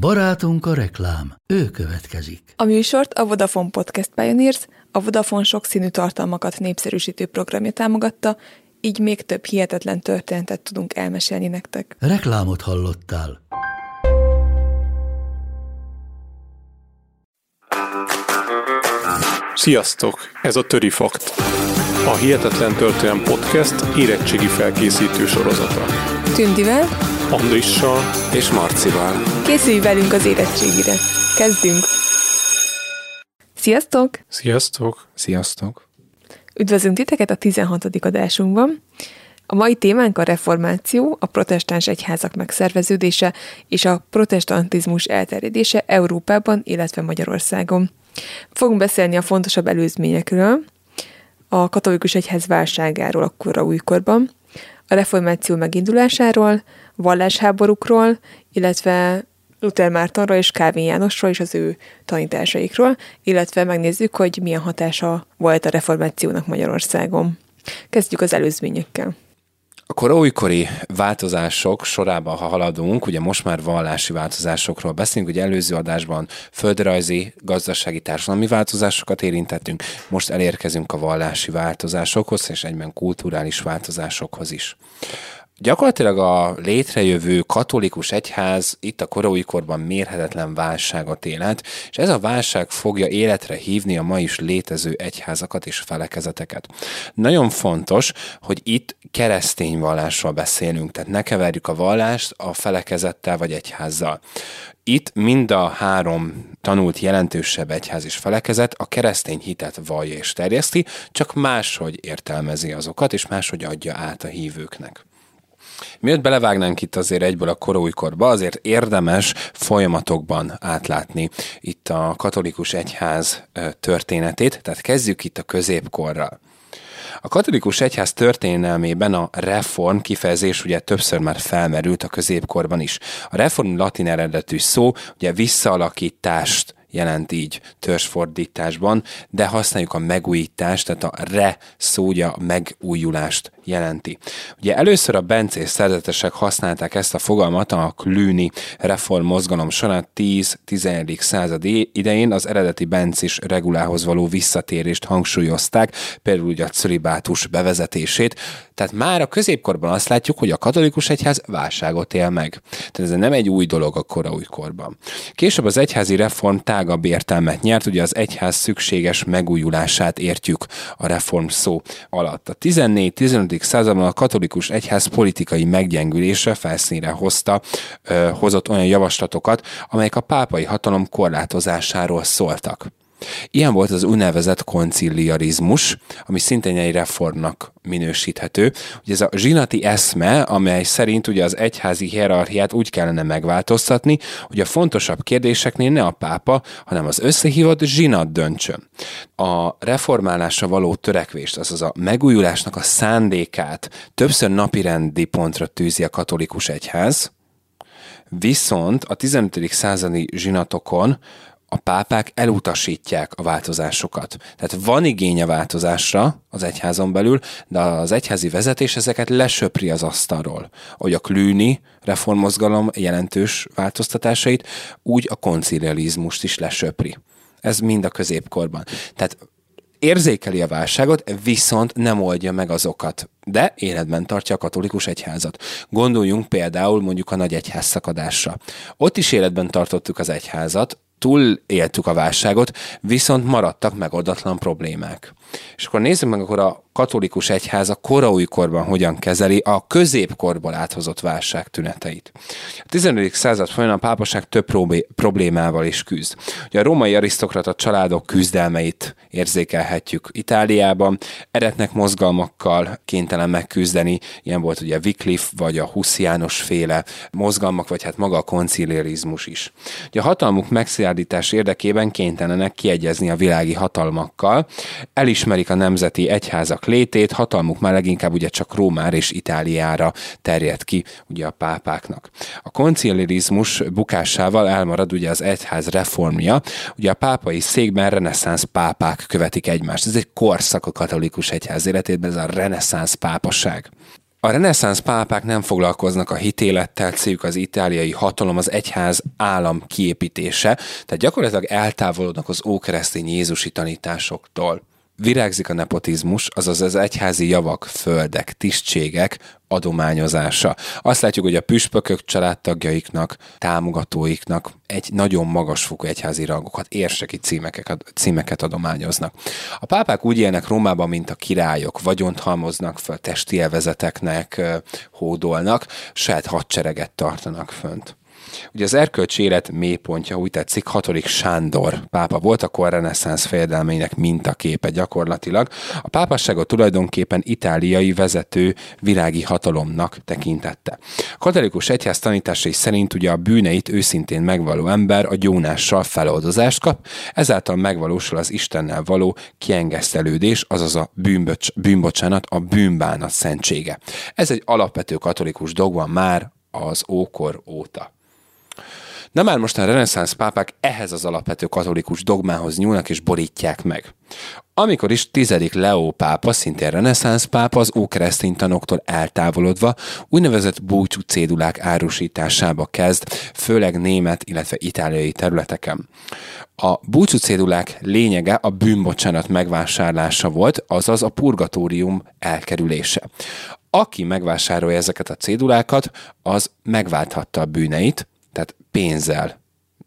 Barátunk a reklám, ő következik. A műsort a Vodafone Podcast Pioneers, a Vodafone sokszínű tartalmakat népszerűsítő programja támogatta, így még több hihetetlen történetet tudunk elmesélni nektek. Reklámot hallottál. Sziasztok! Ez a Töri Fakt. A Hihetetlen Történelem Podcast érettségi felkészítő sorozata. Tündivel Andrissal és Marcival. készülj velünk az érettségire. Kezdünk! Sziasztok! Sziasztok! Sziasztok! Üdvözlünk titeket a 16. adásunkban. A mai témánk a reformáció, a protestáns egyházak megszerveződése és a protestantizmus elterjedése Európában, illetve Magyarországon. Fogunk beszélni a fontosabb előzményekről, a katolikus egyház válságáról a kora újkorban, a reformáció megindulásáról, vallásháborúkról, illetve Luther Mártonról és Kávin Jánosról és az ő tanításaikról, illetve megnézzük, hogy milyen hatása volt a reformációnak Magyarországon. Kezdjük az előzményekkel. A koraújkori változások sorában, ha haladunk, ugye most már vallási változásokról beszélünk, ugye előző adásban földrajzi, gazdasági, társadalmi változásokat érintettünk, most elérkezünk a vallási változásokhoz, és egyben kulturális változásokhoz is. Gyakorlatilag a létrejövő katolikus egyház itt a koraújkorban mérhetetlen válságot élet, és ez a válság fogja életre hívni a ma is létező egyházakat és felekezeteket. Nagyon fontos, hogy itt keresztény vallásról beszélünk, tehát ne keverjük a vallást a felekezettel vagy egyházzal. Itt mind a három tanult jelentősebb egyház és felekezet a keresztény hitet vallja és terjeszti, csak máshogy értelmezi azokat, és máshogy adja át a hívőknek. Miért belevágnánk itt azért egyből a koróújkorba, azért érdemes folyamatokban átlátni itt a katolikus egyház történetét, tehát kezdjük itt a középkorral. A katolikus egyház történelmében a reform kifejezés ugye többször már felmerült a középkorban is. A reform latin eredetű szó ugye visszaalakítást jelent így törzsfordításban, de használjuk a megújítást, tehát a re szója megújulást jelenti. Ugye először a bencés szerzetesek használták ezt a fogalmat a klűni reform mozgalom során 10-11. század idején az eredeti bencés regulához való visszatérést hangsúlyozták, például ugye a cölibátus bevezetését, tehát már a középkorban azt látjuk, hogy a katolikus egyház válságot él meg. Tehát ez nem egy új dolog a kora újkorban. Később az egyházi reform tágabb értelmet nyert, ugye az egyház szükséges megújulását értjük a reform szó alatt. A 14-15. Században a katolikus egyház politikai meggyengülése felszínre hozta, hozott olyan javaslatokat, amelyek a pápai hatalom korlátozásáról szóltak. Ilyen volt az úgynevezett konciliarizmus, ami szintén egy reformnak minősíthető. Ugye ez a zsinati eszme, amely szerint ugye az egyházi hierarchiát úgy kellene megváltoztatni, hogy a fontosabb kérdéseknél ne a pápa, hanem az összehívott zsinat döntsön. A reformálásra való törekvést, azaz a megújulásnak a szándékát többször napirendi pontra tűzi a katolikus egyház, viszont a 15. századi zsinatokon a pápák elutasítják a változásokat. Tehát van igény a változásra az egyházon belül, de az egyházi vezetés ezeket lesöpri az asztalról. Hogy a klűni reformmozgalom jelentős változtatásait, úgy a koncilializmust is lesöpri. Ez mind a középkorban. Tehát érzékeli a válságot, viszont nem oldja meg azokat. De életben tartja a katolikus egyházat. Gondoljunk például mondjuk a nagy egyház szakadásra. Ott is életben tartottuk az egyházat, túl éltük a válságot, viszont maradtak megoldatlan problémák. És akkor nézzük meg akkor a katolikus egyház a koraújkorban hogyan kezeli a középkorból áthozott válság tüneteit. A 15. század folyamán a pápaság több problémával is küzd. Ugye a római arisztokrata családok küzdelmeit érzékelhetjük Itáliában, eretnek mozgalmakkal kénytelen megküzdeni, ilyen volt ugye Wycliffe vagy a Hussziános féle mozgalmak, vagy hát maga a konciliarizmus is. Ugye a hatalmuk megszilárdítás érdekében kénytelenek kiegyezni a világi hatalmakkal, elismerik a nemzeti egyházak létét, hatalmuk már leginkább ugye csak Rómára és Itáliára terjed ki ugye a pápáknak. A konciliarizmus bukásával elmarad ugye az egyház reformja, ugye a pápai székben reneszánsz pápák követik egymást. Ez egy korszak a katolikus egyház életében, ez a reneszánsz pápaság. A reneszánsz pápák nem foglalkoznak a hitélettel, céljuk az itáliai hatalom, az egyház állam kiépítése, tehát gyakorlatilag eltávolodnak az ókeresztény Jézusi tanításoktól. Virágzik a nepotizmus, azaz az egyházi javak, földek, tisztségek adományozása. Azt látjuk, hogy a püspökök családtagjaiknak, támogatóiknak egy nagyon magasfokú egyházi rangokat, érseki címeket, címeket adományoznak. A pápák úgy élnek Rómában, mint a királyok, vagyont halmoznak fel, testi elvezeteknek hódolnak, saját hadsereget tartanak fönt. Ugye az erkölcsi élet mélypontja, úgy tetszik, hatodik Sándor pápa volt, akkor reneszánsz fejedelmének mintaképe gyakorlatilag. A pápasságot tulajdonképpen itáliai vezető világi hatalomnak tekintette. A katolikus egyház tanításai szerint ugye a bűneit őszintén megvaló ember a gyónással feloldozást kap, ezáltal megvalósul az Istennel való kiengesztelődés, azaz a bűnbocs, bűnbocsánat, a bűnbánat szentsége. Ez egy alapvető katolikus dogma már az ókor óta. Na már most a reneszánsz pápák ehhez az alapvető katolikus dogmához nyúlnak és borítják meg. Amikor is tizedik Leó pápa, szintén reneszánsz pápa, az ókeresztény tanoktól eltávolodva úgynevezett búcsú cédulák árusításába kezd, főleg német, illetve itáliai területeken. A búcsú cédulák lényege a bűnbocsánat megvásárlása volt, azaz a purgatórium elkerülése. Aki megvásárolja ezeket a cédulákat, az megválthatta a bűneit, pénzzel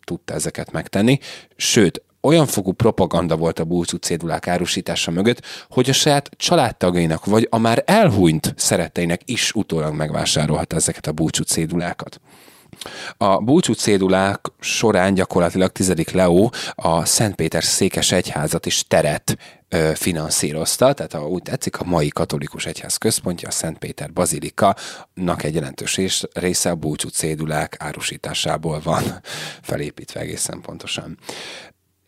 tudta ezeket megtenni, sőt, olyan fogú propaganda volt a búcsú cédulák árusítása mögött, hogy a saját családtagjainak, vagy a már elhúnyt szeretteinek is utólag megvásárolhat ezeket a búcsú cédulákat. A búcsú cédulák során gyakorlatilag tizedik Leó a Szentpéter székes egyházat is teret finanszírozta, tehát ha úgy tetszik, a mai katolikus egyház központja, a Szentpéter Bazilika-nak egy jelentős része a búcsú cédulák árusításából van felépítve egészen pontosan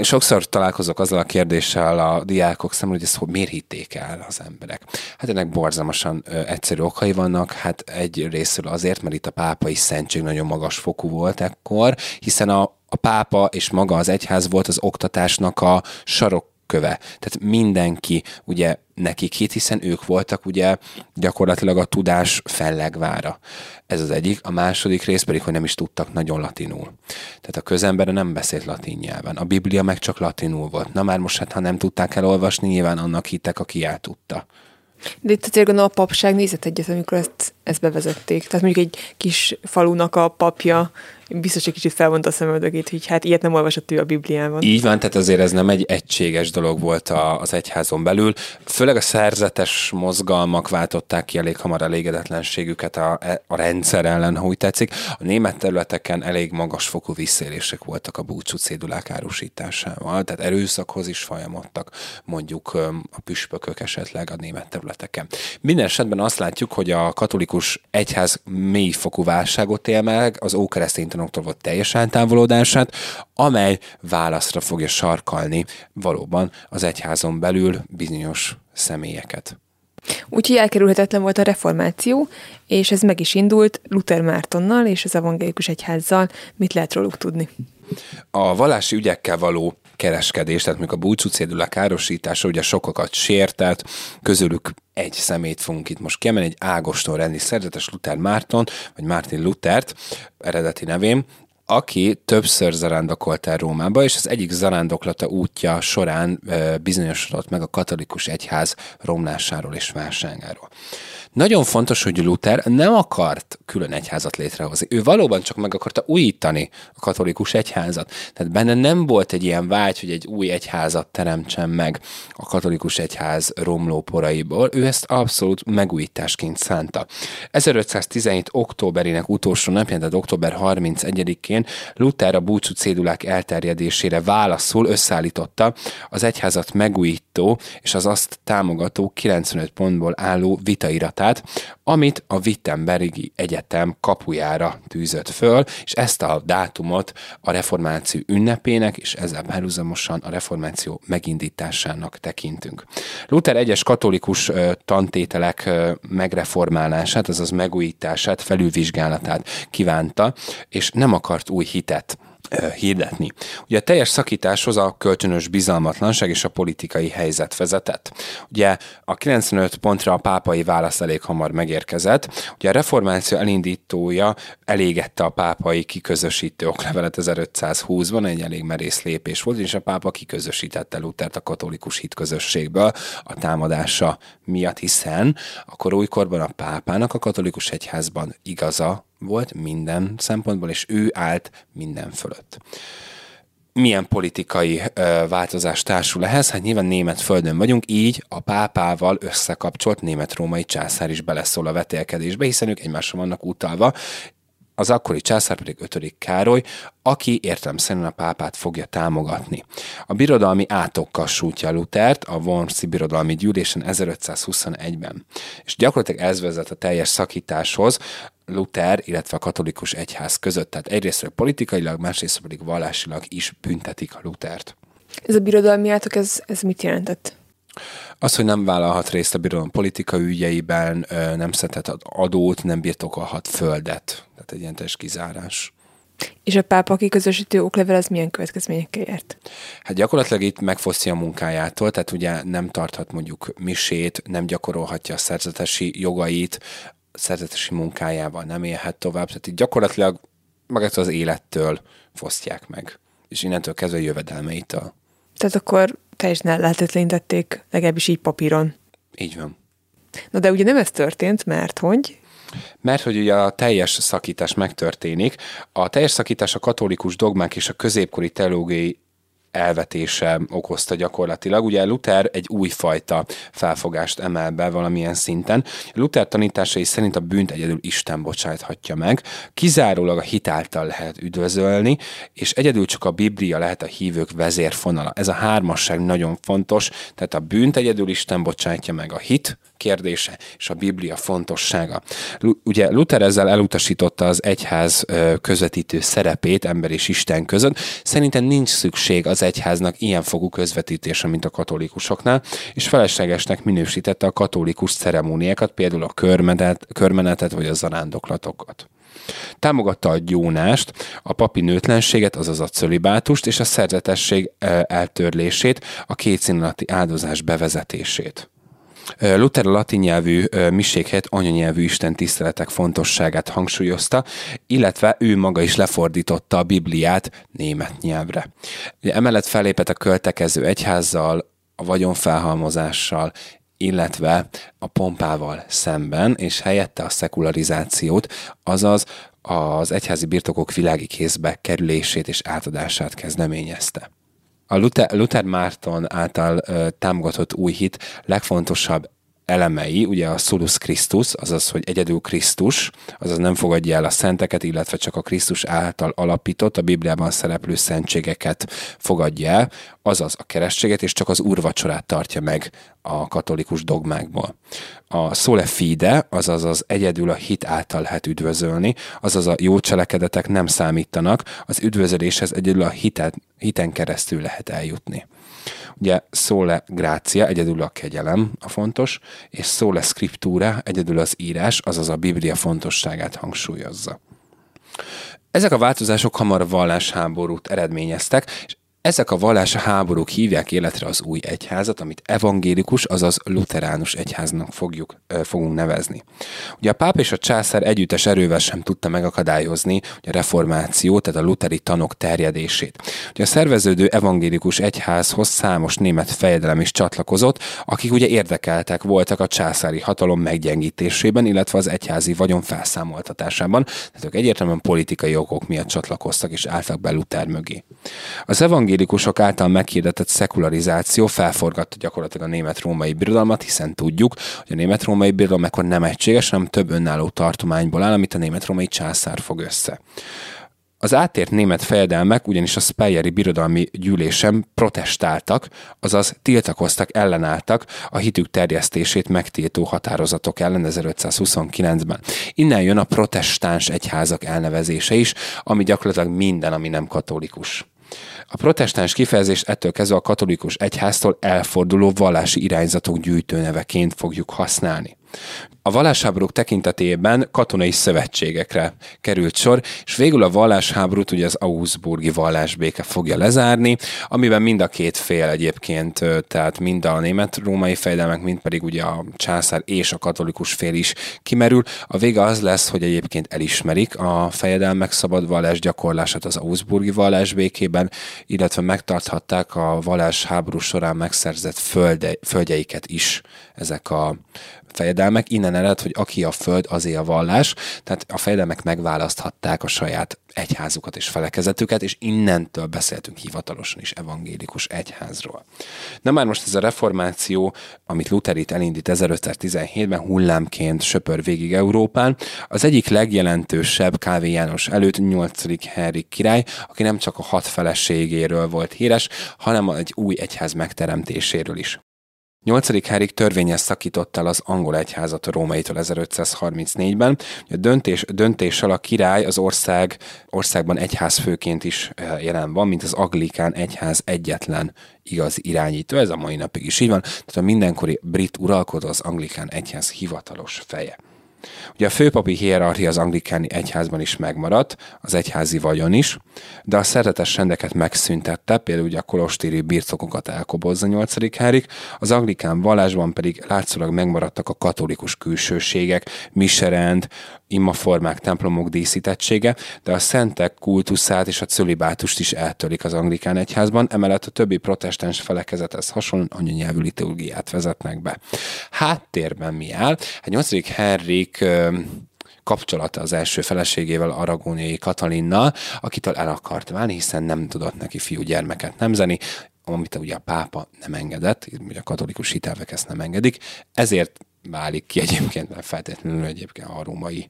sokszor találkozok azzal a kérdéssel a diákok szemben, hogy ezt hogy miért hitték el az emberek. Hát ennek borzalmasan egyszerű okai vannak, hát egy részről azért, mert itt a pápai szentség nagyon magas fokú volt ekkor, hiszen a, a pápa és maga az egyház volt az oktatásnak a sarok köve. Tehát mindenki ugye nekik hit, hiszen ők voltak ugye gyakorlatilag a tudás fellegvára. Ez az egyik. A második rész pedig, hogy nem is tudtak nagyon latinul. Tehát a közembere nem beszélt latin nyelven. A Biblia meg csak latinul volt. Na már most hát, ha nem tudták elolvasni, nyilván annak hittek, aki el tudta. De itt azért gondolom a papság nézett egyet, amikor ezt, ezt bevezették. Tehát mondjuk egy kis falunak a papja biztos egy kicsit felvonta a szemöldögét, hogy hát ilyet nem olvasott ő a Bibliában. Így van, tehát azért ez nem egy egységes dolog volt a, az egyházon belül. Főleg a szerzetes mozgalmak váltották ki elég hamar elégedetlenségüket a, a rendszer ellen, ha úgy tetszik. A német területeken elég magas fokú visszaélések voltak a búcsú cédulák árusításával, tehát erőszakhoz is folyamodtak mondjuk a püspökök esetleg a német területeken. Minden esetben azt látjuk, hogy a katolikus egyház mélyfokú válságot él meg, az ókeresztény Washingtonoktól volt teljes eltávolodását, amely válaszra fogja sarkalni valóban az egyházon belül bizonyos személyeket. Úgyhogy elkerülhetetlen volt a reformáció, és ez meg is indult Luther Mártonnal és az evangélikus egyházzal. Mit lehet róluk tudni? A vallási ügyekkel való kereskedés, tehát mondjuk a búcsú cédulák károsítása ugye sokakat sértett, közülük egy szemét fogunk itt most kiemelni, egy Ágoston rendi szerzetes Luther Márton, vagy Martin Luthert, eredeti nevén, aki többször zarándokolt el Rómába, és az egyik zarándoklata útja során bizonyosodott meg a katolikus egyház romlásáról és válságáról. Nagyon fontos, hogy Luther nem akart külön egyházat létrehozni. Ő valóban csak meg akarta újítani a katolikus egyházat. Tehát benne nem volt egy ilyen vágy, hogy egy új egyházat teremtsen meg a katolikus egyház romló poraiból. Ő ezt abszolút megújításként szánta. 1517. októberének utolsó napján, tehát október 31-én Luther a búcsú cédulák elterjedésére válaszul összeállította az egyházat megújító és az azt támogató 95 pontból álló vitairat diplomátát, amit a Wittenbergi Egyetem kapujára tűzött föl, és ezt a dátumot a reformáció ünnepének, és ezzel párhuzamosan a reformáció megindításának tekintünk. Luther egyes katolikus tantételek megreformálását, azaz megújítását, felülvizsgálatát kívánta, és nem akart új hitet hirdetni. Ugye a teljes szakításhoz a kölcsönös bizalmatlanság és a politikai helyzet vezetett. Ugye a 95 pontra a pápai válasz elég hamar megérkezett. Ugye a reformáció elindítója elégette a pápai kiközösítő oklevelet 1520-ban, egy elég merész lépés volt, és a pápa kiközösítette Luthert a katolikus hitközösségből a támadása miatt, hiszen akkor újkorban a pápának a katolikus egyházban igaza volt minden szempontból, és ő állt minden fölött. Milyen politikai ö, változás társul ehhez? Hát nyilván német földön vagyunk, így a pápával összekapcsolt német-római császár is beleszól a vetélkedésbe, hiszen ők egymásra vannak utalva, az akkori császár pedig 5. Károly, aki értelemszerűen a pápát fogja támogatni. A birodalmi átokkal sújtja Lutert a Wormsi birodalmi gyűlésen 1521-ben. És gyakorlatilag ez vezet a teljes szakításhoz, Luther, illetve a katolikus egyház között. Tehát egyrészt politikailag, másrészt pedig vallásilag is büntetik a Luthert. Ez a birodalmi átok, ez, ez mit jelentett? Az, hogy nem vállalhat részt a birodalom politikai ügyeiben, nem szedhet adót, nem birtokolhat földet. Tehát egy ilyen teljes kizárás. És a pápa kiközösítő oklevel az milyen következményekkel járt? Hát gyakorlatilag itt megfosztja a munkájától, tehát ugye nem tarthat mondjuk misét, nem gyakorolhatja a szerzetesi jogait, szerzetesi munkájával nem élhet tovább, tehát itt gyakorlatilag magát az élettől fosztják meg, és innentől kezdve jövedelmeitől. Tehát akkor teljesen lehetetlenítették, legalábbis így papíron. Így van. Na de ugye nem ez történt, mert hogy? Mert hogy ugye a teljes szakítás megtörténik. A teljes szakítás a katolikus dogmák és a középkori teológiai elvetése okozta gyakorlatilag. Ugye Luther egy újfajta felfogást emel be valamilyen szinten. Luther tanításai szerint a bűnt egyedül Isten bocsáthatja meg, kizárólag a hitáltal lehet üdvözölni, és egyedül csak a Biblia lehet a hívők vezérfonala. Ez a hármasság nagyon fontos, tehát a bűnt egyedül Isten bocsátja meg, a hit kérdése és a Biblia fontossága. Ugye Luther ezzel elutasította az egyház közvetítő szerepét ember és Isten között. Szerintem nincs szükség az egyháznak ilyen fogú közvetítése, mint a katolikusoknál, és feleslegesnek minősítette a katolikus ceremóniákat, például a körmenet, körmenetet vagy a zarándoklatokat. Támogatta a gyónást, a papi nőtlenséget, azaz a cölibátust és a szerzetesség eltörlését, a kétszínalati áldozás bevezetését. Luther a latin nyelvű misékhet anyanyelvű Isten tiszteletek fontosságát hangsúlyozta, illetve ő maga is lefordította a Bibliát német nyelvre. Emellett fellépett a költekező egyházzal, a vagyonfelhalmozással, illetve a pompával szemben, és helyette a szekularizációt, azaz az egyházi birtokok világi kézbe kerülését és átadását kezdeményezte. A Luther, Luther Márton által ö, támogatott új hit legfontosabb elemei, ugye a Solus Christus, azaz, hogy egyedül Krisztus, azaz nem fogadja el a szenteket, illetve csak a Krisztus által alapított, a Bibliában szereplő szentségeket fogadja el, azaz a keresztséget, és csak az úrvacsorát tartja meg a katolikus dogmákból. A sole fide, azaz az egyedül a hit által lehet üdvözölni, azaz a jó cselekedetek nem számítanak, az üdvözöléshez egyedül a hitet, hiten keresztül lehet eljutni. Ugye szóle grácia, egyedül a kegyelem a fontos, és szóle scriptura, egyedül az írás, azaz a Biblia fontosságát hangsúlyozza. Ezek a változások hamar vallásháborút eredményeztek, és ezek a vallás háborúk hívják életre az új egyházat, amit evangélikus, azaz luteránus egyháznak fogjuk, fogunk nevezni. Ugye a páp és a császár együttes erővel sem tudta megakadályozni a reformáció, tehát a luteri tanok terjedését. Ugye a szerveződő evangélikus egyházhoz számos német fejedelem is csatlakozott, akik ugye érdekeltek voltak a császári hatalom meggyengítésében, illetve az egyházi vagyon felszámoltatásában, tehát ők egyértelműen politikai okok miatt csatlakoztak és álltak be Luther mögé. Az evangélikus evangélikusok által meghirdetett szekularizáció felforgatta gyakorlatilag a német-római birodalmat, hiszen tudjuk, hogy a német-római birodalom ekkor nem egységes, hanem több önálló tartományból áll, amit a német-római császár fog össze. Az átért német fejedelmek ugyanis a Speyeri birodalmi gyűlésem protestáltak, azaz tiltakoztak, ellenálltak a hitük terjesztését megtiltó határozatok ellen 1529-ben. Innen jön a protestáns egyházak elnevezése is, ami gyakorlatilag minden, ami nem katolikus. A protestáns kifejezést ettől kezdve a katolikus egyháztól elforduló vallási irányzatok gyűjtőneveként fogjuk használni. A vallásháborúk tekintetében katonai szövetségekre került sor, és végül a vallásháborút ugye az Augsburgi vallásbéke fogja lezárni, amiben mind a két fél egyébként, tehát mind a német-római fejdelmek, mind pedig ugye a császár és a katolikus fél is kimerül. A vége az lesz, hogy egyébként elismerik a fejedelmek szabad vallás gyakorlását az Augsburgi vallásbékében, illetve megtarthatták a vallásháború során megszerzett földe, földjeiket is ezek a fejedelmek. Innen ered, hogy aki a föld, azé a vallás. Tehát a fejedelmek megválaszthatták a saját egyházukat és felekezetüket, és innentől beszéltünk hivatalosan is evangélikus egyházról. Na már most ez a reformáció, amit Luther elindít 1517-ben hullámként söpör végig Európán, az egyik legjelentősebb Kávé János előtt 8. Henrik király, aki nem csak a hat feleségéről volt híres, hanem egy új egyház megteremtéséről is. 8. Henrik törvényes szakított el az angol egyházat a rómaitól 1534-ben. A döntés, döntéssel a király az ország, országban egyházfőként is eh, jelen van, mint az anglikán egyház egyetlen igaz irányító. Ez a mai napig is így van. Tehát a mindenkori brit uralkodó az anglikán egyház hivatalos feje. Ugye a főpapi hierarchia az anglikáni egyházban is megmaradt, az egyházi vagyon is, de a szeretes rendeket megszüntette, például ugye a kolostéri birtokokat elkobozza 8. Henrik, az anglikán vallásban pedig látszólag megmaradtak a katolikus külsőségek, miserend, imaformák, templomok díszítettsége, de a szentek kultuszát és a cölibátust is eltörik az anglikán egyházban, emellett a többi protestáns felekezethez hasonlóan anyanyelvű liturgiát vezetnek be. Háttérben mi áll? Hát 8. Henrik kapcsolata az első feleségével, Aragóniai Katalinnal, akitől el akart válni, hiszen nem tudott neki fiú gyermeket nemzeni, amit ugye a pápa nem engedett, ugye a katolikus hitelvek ezt nem engedik, ezért válik ki egyébként, mert feltétlenül egyébként a római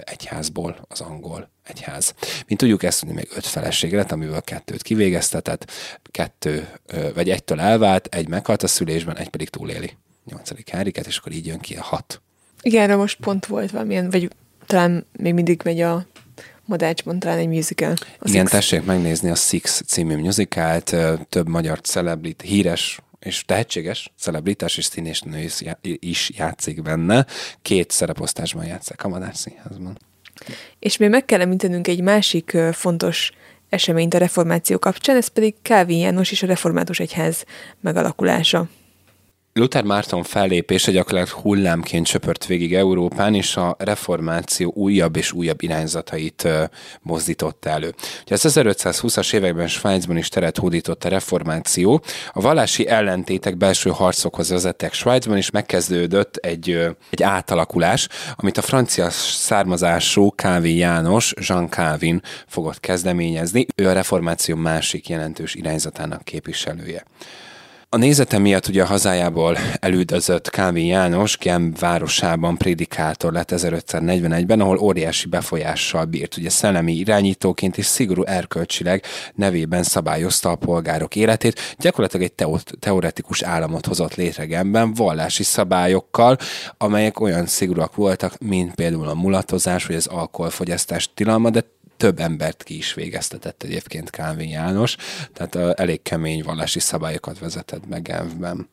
egyházból az angol egyház. Mint tudjuk, ezt még öt feleség lett, amiből kettőt kivégeztetett, kettő, vagy egytől elvált, egy meghalt a szülésben, egy pedig túléli nyolcadik Henriket, és akkor így jön ki a hat. Igen, erre most pont volt valamilyen, vagy talán még mindig megy a Madácsban talán egy musical. Igen, Six. tessék megnézni a Six című musicalt, több magyar celebrit, híres és tehetséges celebritás és színésnő is játszik benne. Két szereposztásban játszik a Madár Színházban. És még meg kell említenünk egy másik fontos eseményt a reformáció kapcsán, ez pedig Calvin János és a református egyház megalakulása. Luther Márton fellépése gyakorlatilag hullámként csöpört végig Európán, és a reformáció újabb és újabb irányzatait mozdította elő. Ugye az 1520-as években Svájcban is teret hódított a reformáció. A vallási ellentétek belső harcokhoz vezettek Svájcban, és megkezdődött egy, egy átalakulás, amit a francia származású Kávé János, Jean Calvin fogott kezdeményezni. Ő a reformáció másik jelentős irányzatának képviselője. A nézete miatt ugye a hazájából elüldözött Kávi János Genf városában prédikátor lett 1541-ben, ahol óriási befolyással bírt. Ugye szellemi irányítóként és szigorú erkölcsileg nevében szabályozta a polgárok életét. Gyakorlatilag egy teo- teoretikus államot hozott létre Genfben vallási szabályokkal, amelyek olyan szigorúak voltak, mint például a mulatozás vagy az alkoholfogyasztás tilalma, de több embert ki is végeztetett egyébként Kálvin János, tehát elég kemény vallási szabályokat vezetett meg Genfben.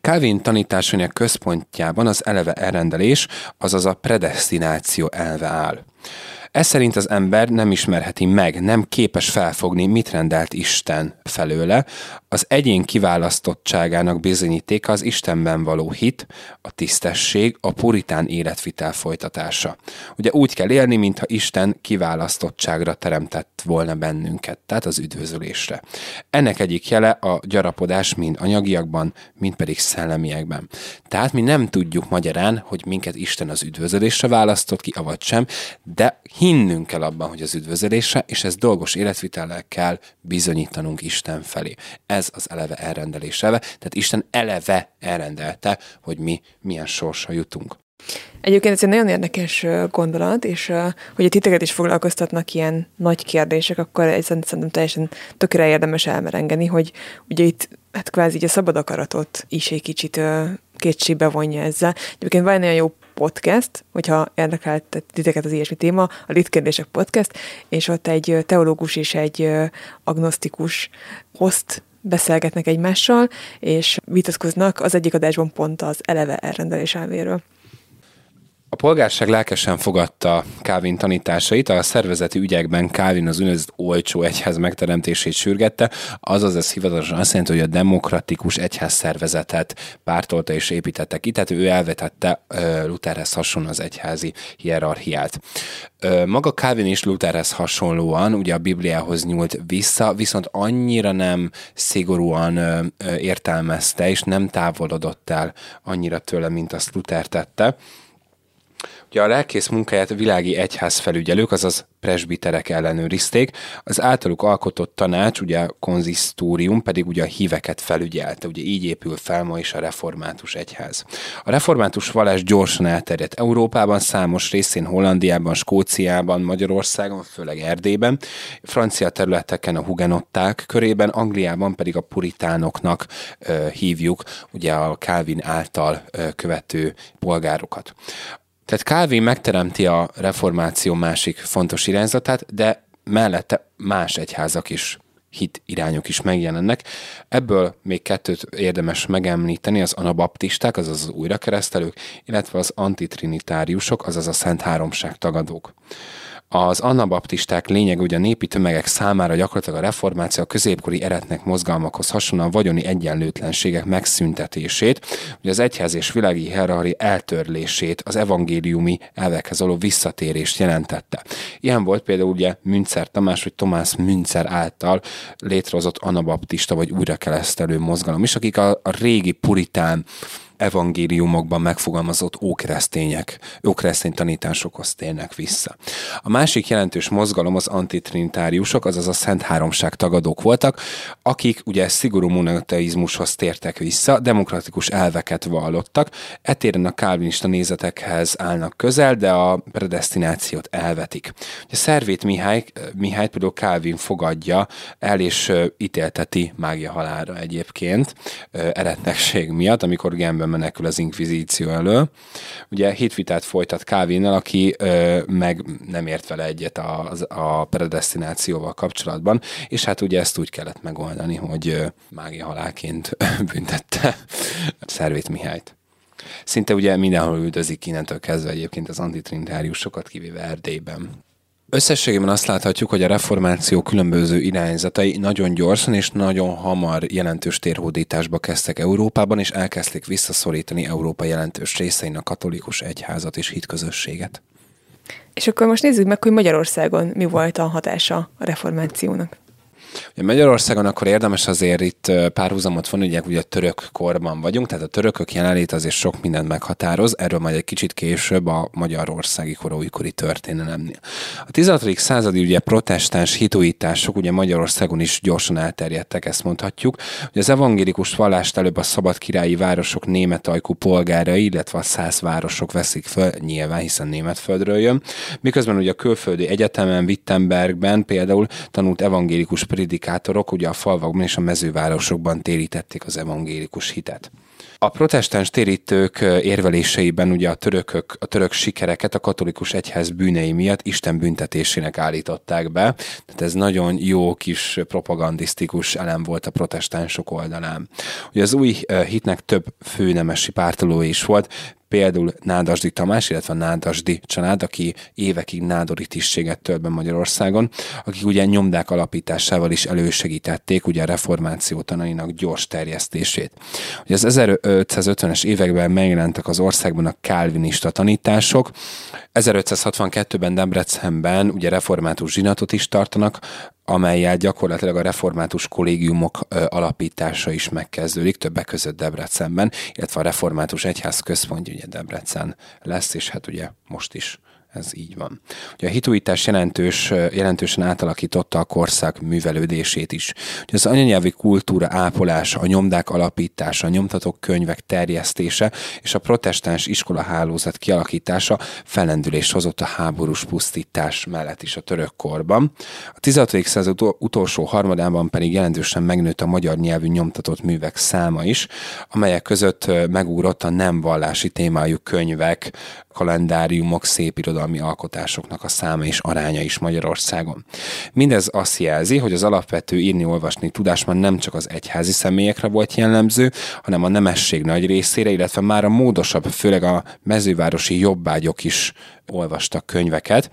Calvin tanításainak központjában az eleve elrendelés, azaz a predestináció elve áll. Ez szerint az ember nem ismerheti meg, nem képes felfogni, mit rendelt Isten felőle. Az egyén kiválasztottságának bizonyítéka az Istenben való hit, a tisztesség, a puritán életvitel folytatása. Ugye úgy kell élni, mintha Isten kiválasztottságra teremtett volna bennünket, tehát az üdvözölésre. Ennek egyik jele a gyarapodás mind anyagiakban, mind pedig szellemiekben. Tehát mi nem tudjuk magyarán, hogy minket Isten az üdvözölésre választott ki, avagy sem, de hinnünk kell abban, hogy az üdvözölésre, és ez dolgos életvitellel kell bizonyítanunk Isten felé. Ez az eleve elrendelés tehát Isten eleve elrendelte, hogy mi milyen sorsa jutunk. Egyébként ez egy nagyon érdekes gondolat, és hogy a titeket is foglalkoztatnak ilyen nagy kérdések, akkor ezen szerintem teljesen tökre érdemes elmerengeni, hogy ugye itt hát kvázi így a szabad akaratot is egy kicsit kétségbe vonja ezzel. Egyébként van olyan jó podcast, hogyha érdekelt titeket az ilyesmi téma, a Litkérdések podcast, és ott egy teológus és egy agnosztikus host beszélgetnek egymással, és vitatkoznak az egyik adásban pont az eleve elrendelés elvéről. A polgárság lelkesen fogadta Kávin tanításait, a szervezeti ügyekben Kávin az úgynevezett olcsó egyház megteremtését sürgette, azaz ez hivatalosan azt jelenti, hogy a demokratikus egyház szervezetet pártolta és építette ki, tehát ő elvetette Lutherhez hasonló az egyházi hierarchiát. Maga Kávin is Lutherhez hasonlóan ugye a Bibliához nyúlt vissza, viszont annyira nem szigorúan értelmezte, és nem távolodott el annyira tőle, mint azt Luther tette. Ugye a lelkész munkáját világi egyház felügyelők, azaz presbiterek ellenőrizték, az általuk alkotott tanács, ugye konzisztórium pedig ugye a híveket felügyelte, ugye így épül fel ma is a református egyház. A református vallás gyorsan elterjedt Európában, számos részén Hollandiában, Skóciában, Magyarországon, főleg Erdélyben, francia területeken a hugenották körében, Angliában pedig a puritánoknak ö, hívjuk, ugye a Calvin által ö, követő polgárokat. Tehát Calvin megteremti a reformáció másik fontos irányzatát, de mellette más egyházak is hit irányok is megjelennek. Ebből még kettőt érdemes megemlíteni, az anabaptisták, azaz az újrakeresztelők, illetve az antitrinitáriusok, azaz a Szent Háromság tagadók. Az annabaptisták lényeg ugye a népi tömegek számára gyakorlatilag a reformáció a középkori eretnek mozgalmakhoz hasonlóan vagyoni egyenlőtlenségek megszüntetését, ugye az egyház és világi hierarchia eltörlését, az evangéliumi elvekhez való visszatérést jelentette. Ilyen volt például ugye Münzer Tamás vagy Tomás Münzer által létrehozott anabaptista vagy újrakelesztelő mozgalom is, akik a, a régi puritán evangéliumokban megfogalmazott ókeresztények, ókeresztény tanításokhoz térnek vissza. A másik jelentős mozgalom az antitrinitáriusok, azaz a Szent Háromság tagadók voltak, akik ugye szigorú monoteizmushoz tértek vissza, demokratikus elveket vallottak, etéren a kálvinista nézetekhez állnak közel, de a predestinációt elvetik. Ugye Szervét Mihály, Mihály például Kálvin fogadja el és ítélteti mágia halára egyébként eretnekség miatt, amikor Genben menekül az inkvizíció elől. Ugye hitvitát folytat Kávinnal, aki ö, meg nem ért vele egyet a, a predestinációval kapcsolatban, és hát ugye ezt úgy kellett megoldani, hogy mágia halálként büntette Szervét Mihályt. Szinte ugye mindenhol üldözik innentől kezdve egyébként az antitrinitáriusokat, kivéve Erdélyben. Összességében azt láthatjuk, hogy a reformáció különböző irányzatai nagyon gyorsan és nagyon hamar jelentős térhódításba kezdtek Európában, és elkezdték visszaszorítani Európa jelentős részein a katolikus egyházat és hitközösséget. És akkor most nézzük meg, hogy Magyarországon mi volt a hatása a reformációnak. Ugye Magyarországon akkor érdemes azért itt párhuzamot van, ugye, ugye a török korban vagyunk, tehát a törökök jelenlét azért sok mindent meghatároz, erről majd egy kicsit később a magyarországi koróikori történelemnél. A 16. századi ugye protestáns hitújítások ugye Magyarországon is gyorsan elterjedtek, ezt mondhatjuk. Ugye az evangélikus vallást előbb a szabad királyi városok német ajkú polgárai, illetve a száz városok veszik föl, nyilván, hiszen német földről jön. Miközben ugye a külföldi egyetemen, Wittenbergben például tanult evangélikus prédikátorok ugye a falvakban és a mezővárosokban térítették az evangélikus hitet. A protestáns térítők érveléseiben ugye a törökök, a török sikereket a katolikus egyház bűnei miatt Isten büntetésének állították be. Tehát ez nagyon jó kis propagandisztikus elem volt a protestánsok oldalán. Ugye az új hitnek több főnemesi pártolói is volt, például Nádasdi Tamás, illetve Nádasdi család, aki évekig nádori tisztséget tölt be Magyarországon, akik ugye nyomdák alapításával is elősegítették ugye a reformáció tanainak gyors terjesztését. Ugye az 1550-es években megjelentek az országban a kálvinista tanítások, 1562-ben Debrecenben ugye református zsinatot is tartanak, amelyel gyakorlatilag a református kollégiumok alapítása is megkezdődik, többek között Debrecenben, illetve a református egyház központja ugye Debrecen lesz, és hát ugye most is ez így van. Ugye a hitújítás jelentős, jelentősen átalakította a korszak művelődését is. Ugye az anyanyelvi kultúra ápolása, a nyomdák alapítása, a nyomtatók könyvek terjesztése és a protestáns iskolahálózat kialakítása felendülést hozott a háborús pusztítás mellett is a török korban. A 16. század utolsó harmadában pedig jelentősen megnőtt a magyar nyelvű nyomtatott művek száma is, amelyek között megugrott a nem vallási témájú könyvek, kalendáriumok, szépirodalom irodalmi alkotásoknak a száma és aránya is Magyarországon. Mindez azt jelzi, hogy az alapvető írni-olvasni tudás már nem csak az egyházi személyekre volt jellemző, hanem a nemesség nagy részére, illetve már a módosabb, főleg a mezővárosi jobbágyok is olvastak könyveket.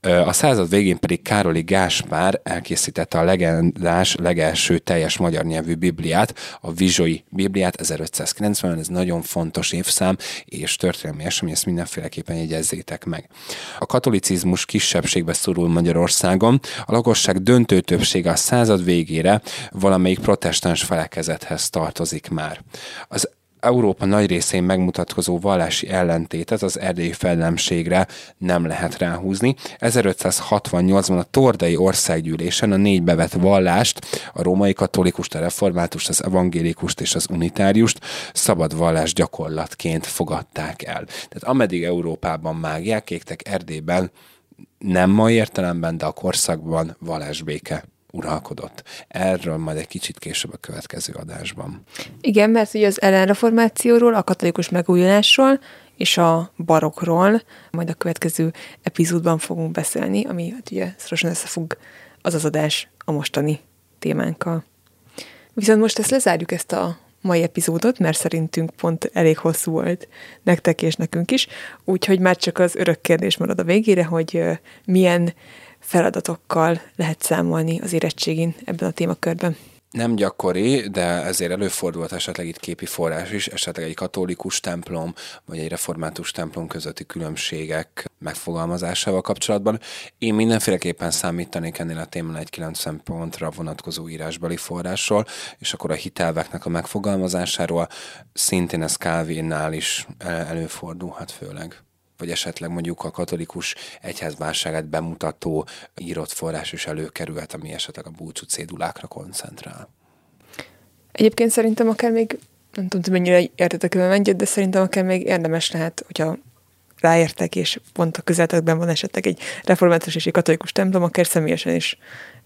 A század végén pedig Károli Gáspár elkészítette a legendás legelső teljes magyar nyelvű Bibliát, a Vizsói Bibliát 1590-ben, ez nagyon fontos évszám és történelmi esemény, ezt mindenféleképpen jegyezzétek meg. A katolicizmus kisebbségbe szorul Magyarországon, a lakosság döntő többsége a század végére valamelyik protestáns felekezethez tartozik már. Az Európa nagy részén megmutatkozó vallási ellentétet az erdélyi fellemségre nem lehet ráhúzni. 1568-ban a Tordai Országgyűlésen a négy bevett vallást, a római katolikust, a reformátust, az evangélikust és az unitáriust szabad vallás gyakorlatként fogadták el. Tehát ameddig Európában mágják, égtek Erdélyben nem mai értelemben, de a korszakban vallásbéke uralkodott. Erről majd egy kicsit később a következő adásban. Igen, mert ugye az ellenreformációról, a katolikus megújulásról és a barokról majd a következő epizódban fogunk beszélni, ami hát ugye szorosan összefog az az adás a mostani témánkkal. Viszont most ezt lezárjuk ezt a mai epizódot, mert szerintünk pont elég hosszú volt nektek és nekünk is, úgyhogy már csak az örök kérdés marad a végére, hogy milyen feladatokkal lehet számolni az érettségin ebben a témakörben. Nem gyakori, de ezért előfordulhat esetleg itt képi forrás is, esetleg egy katolikus templom vagy egy református templom közötti különbségek megfogalmazásával kapcsolatban. Én mindenféleképpen számítanék ennél a témán egy 90 pontra vonatkozó írásbeli forrásról, és akkor a hitelveknek a megfogalmazásáról szintén ez Calvinnál is előfordulhat főleg vagy esetleg mondjuk a katolikus egyházválságát bemutató írott forrás is előkerülhet, ami esetleg a búcsú cédulákra koncentrál. Egyébként szerintem akár még, nem tudom, hogy mennyire értetek ebben egyet, de szerintem akár még érdemes lehet, hogyha ráértek, és pont a közeltekben van esetleg egy református és egy katolikus templom, akár személyesen is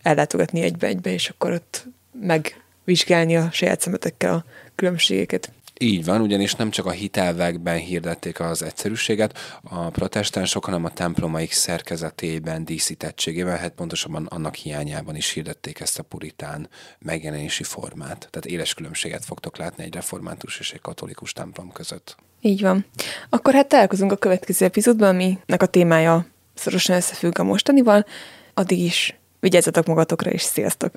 ellátogatni egybe-egybe, és akkor ott megvizsgálni a saját szemetekkel a különbségeket. Így van, ugyanis nem csak a hitelvekben hirdették az egyszerűséget, a protestánsok, hanem a templomaik szerkezetében, díszítettségében, hát pontosabban annak hiányában is hirdették ezt a puritán megjelenési formát. Tehát éles különbséget fogtok látni egy református és egy katolikus templom között. Így van. Akkor hát találkozunk a következő epizódban, aminek a témája szorosan összefügg a mostanival. Addig is vigyázzatok magatokra, és sziasztok!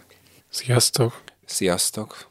Sziasztok! Sziasztok!